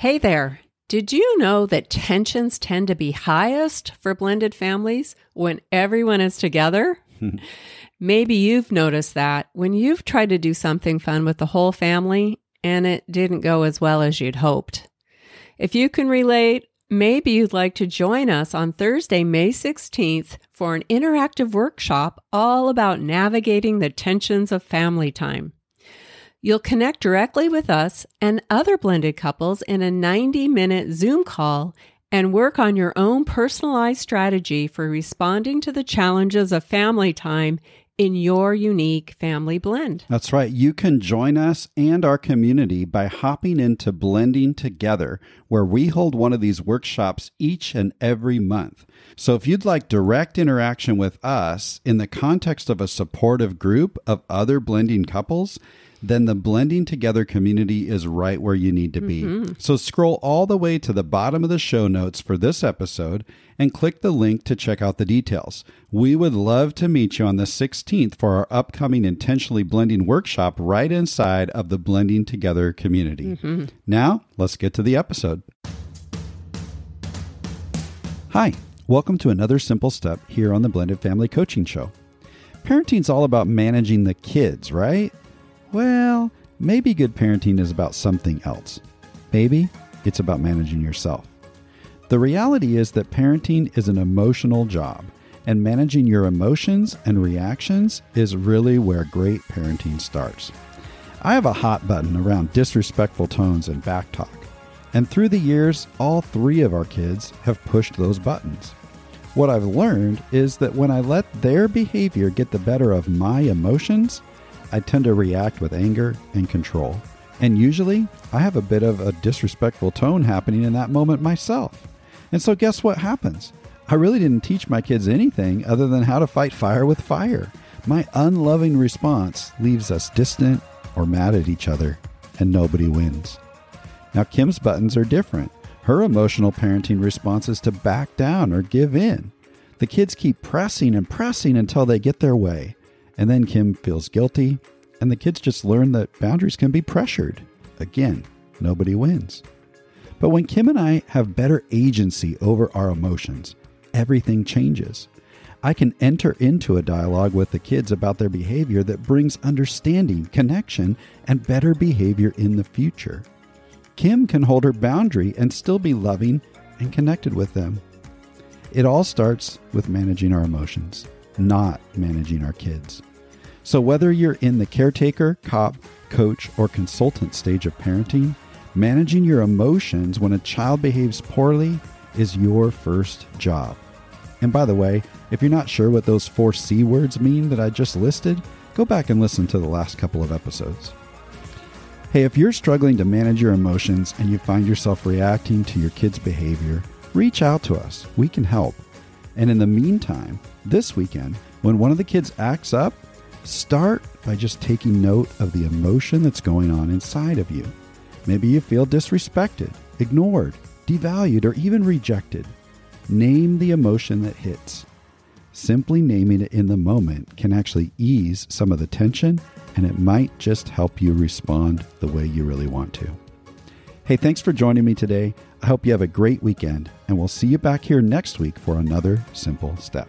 Hey there. Did you know that tensions tend to be highest for blended families when everyone is together? Maybe you've noticed that when you've tried to do something fun with the whole family and it didn't go as well as you'd hoped. If you can relate, maybe you'd like to join us on Thursday, May 16th for an interactive workshop all about navigating the tensions of family time. You'll connect directly with us and other blended couples in a 90 minute Zoom call and work on your own personalized strategy for responding to the challenges of family time in your unique family blend. That's right. You can join us and our community by hopping into Blending Together, where we hold one of these workshops each and every month. So if you'd like direct interaction with us in the context of a supportive group of other blending couples, then the blending together community is right where you need to be. Mm-hmm. So scroll all the way to the bottom of the show notes for this episode and click the link to check out the details. We would love to meet you on the 16th for our upcoming intentionally blending workshop right inside of the blending together community. Mm-hmm. Now, let's get to the episode. Hi, welcome to another simple step here on the Blended Family Coaching Show. Parenting's all about managing the kids, right? Well, maybe good parenting is about something else. Maybe it's about managing yourself. The reality is that parenting is an emotional job, and managing your emotions and reactions is really where great parenting starts. I have a hot button around disrespectful tones and backtalk, and through the years, all three of our kids have pushed those buttons. What I've learned is that when I let their behavior get the better of my emotions, I tend to react with anger and control. And usually, I have a bit of a disrespectful tone happening in that moment myself. And so, guess what happens? I really didn't teach my kids anything other than how to fight fire with fire. My unloving response leaves us distant or mad at each other, and nobody wins. Now, Kim's buttons are different. Her emotional parenting response is to back down or give in. The kids keep pressing and pressing until they get their way. And then Kim feels guilty, and the kids just learn that boundaries can be pressured. Again, nobody wins. But when Kim and I have better agency over our emotions, everything changes. I can enter into a dialogue with the kids about their behavior that brings understanding, connection, and better behavior in the future. Kim can hold her boundary and still be loving and connected with them. It all starts with managing our emotions, not managing our kids. So, whether you're in the caretaker, cop, coach, or consultant stage of parenting, managing your emotions when a child behaves poorly is your first job. And by the way, if you're not sure what those four C words mean that I just listed, go back and listen to the last couple of episodes. Hey, if you're struggling to manage your emotions and you find yourself reacting to your kid's behavior, reach out to us. We can help. And in the meantime, this weekend, when one of the kids acts up, Start by just taking note of the emotion that's going on inside of you. Maybe you feel disrespected, ignored, devalued, or even rejected. Name the emotion that hits. Simply naming it in the moment can actually ease some of the tension and it might just help you respond the way you really want to. Hey, thanks for joining me today. I hope you have a great weekend, and we'll see you back here next week for another simple step.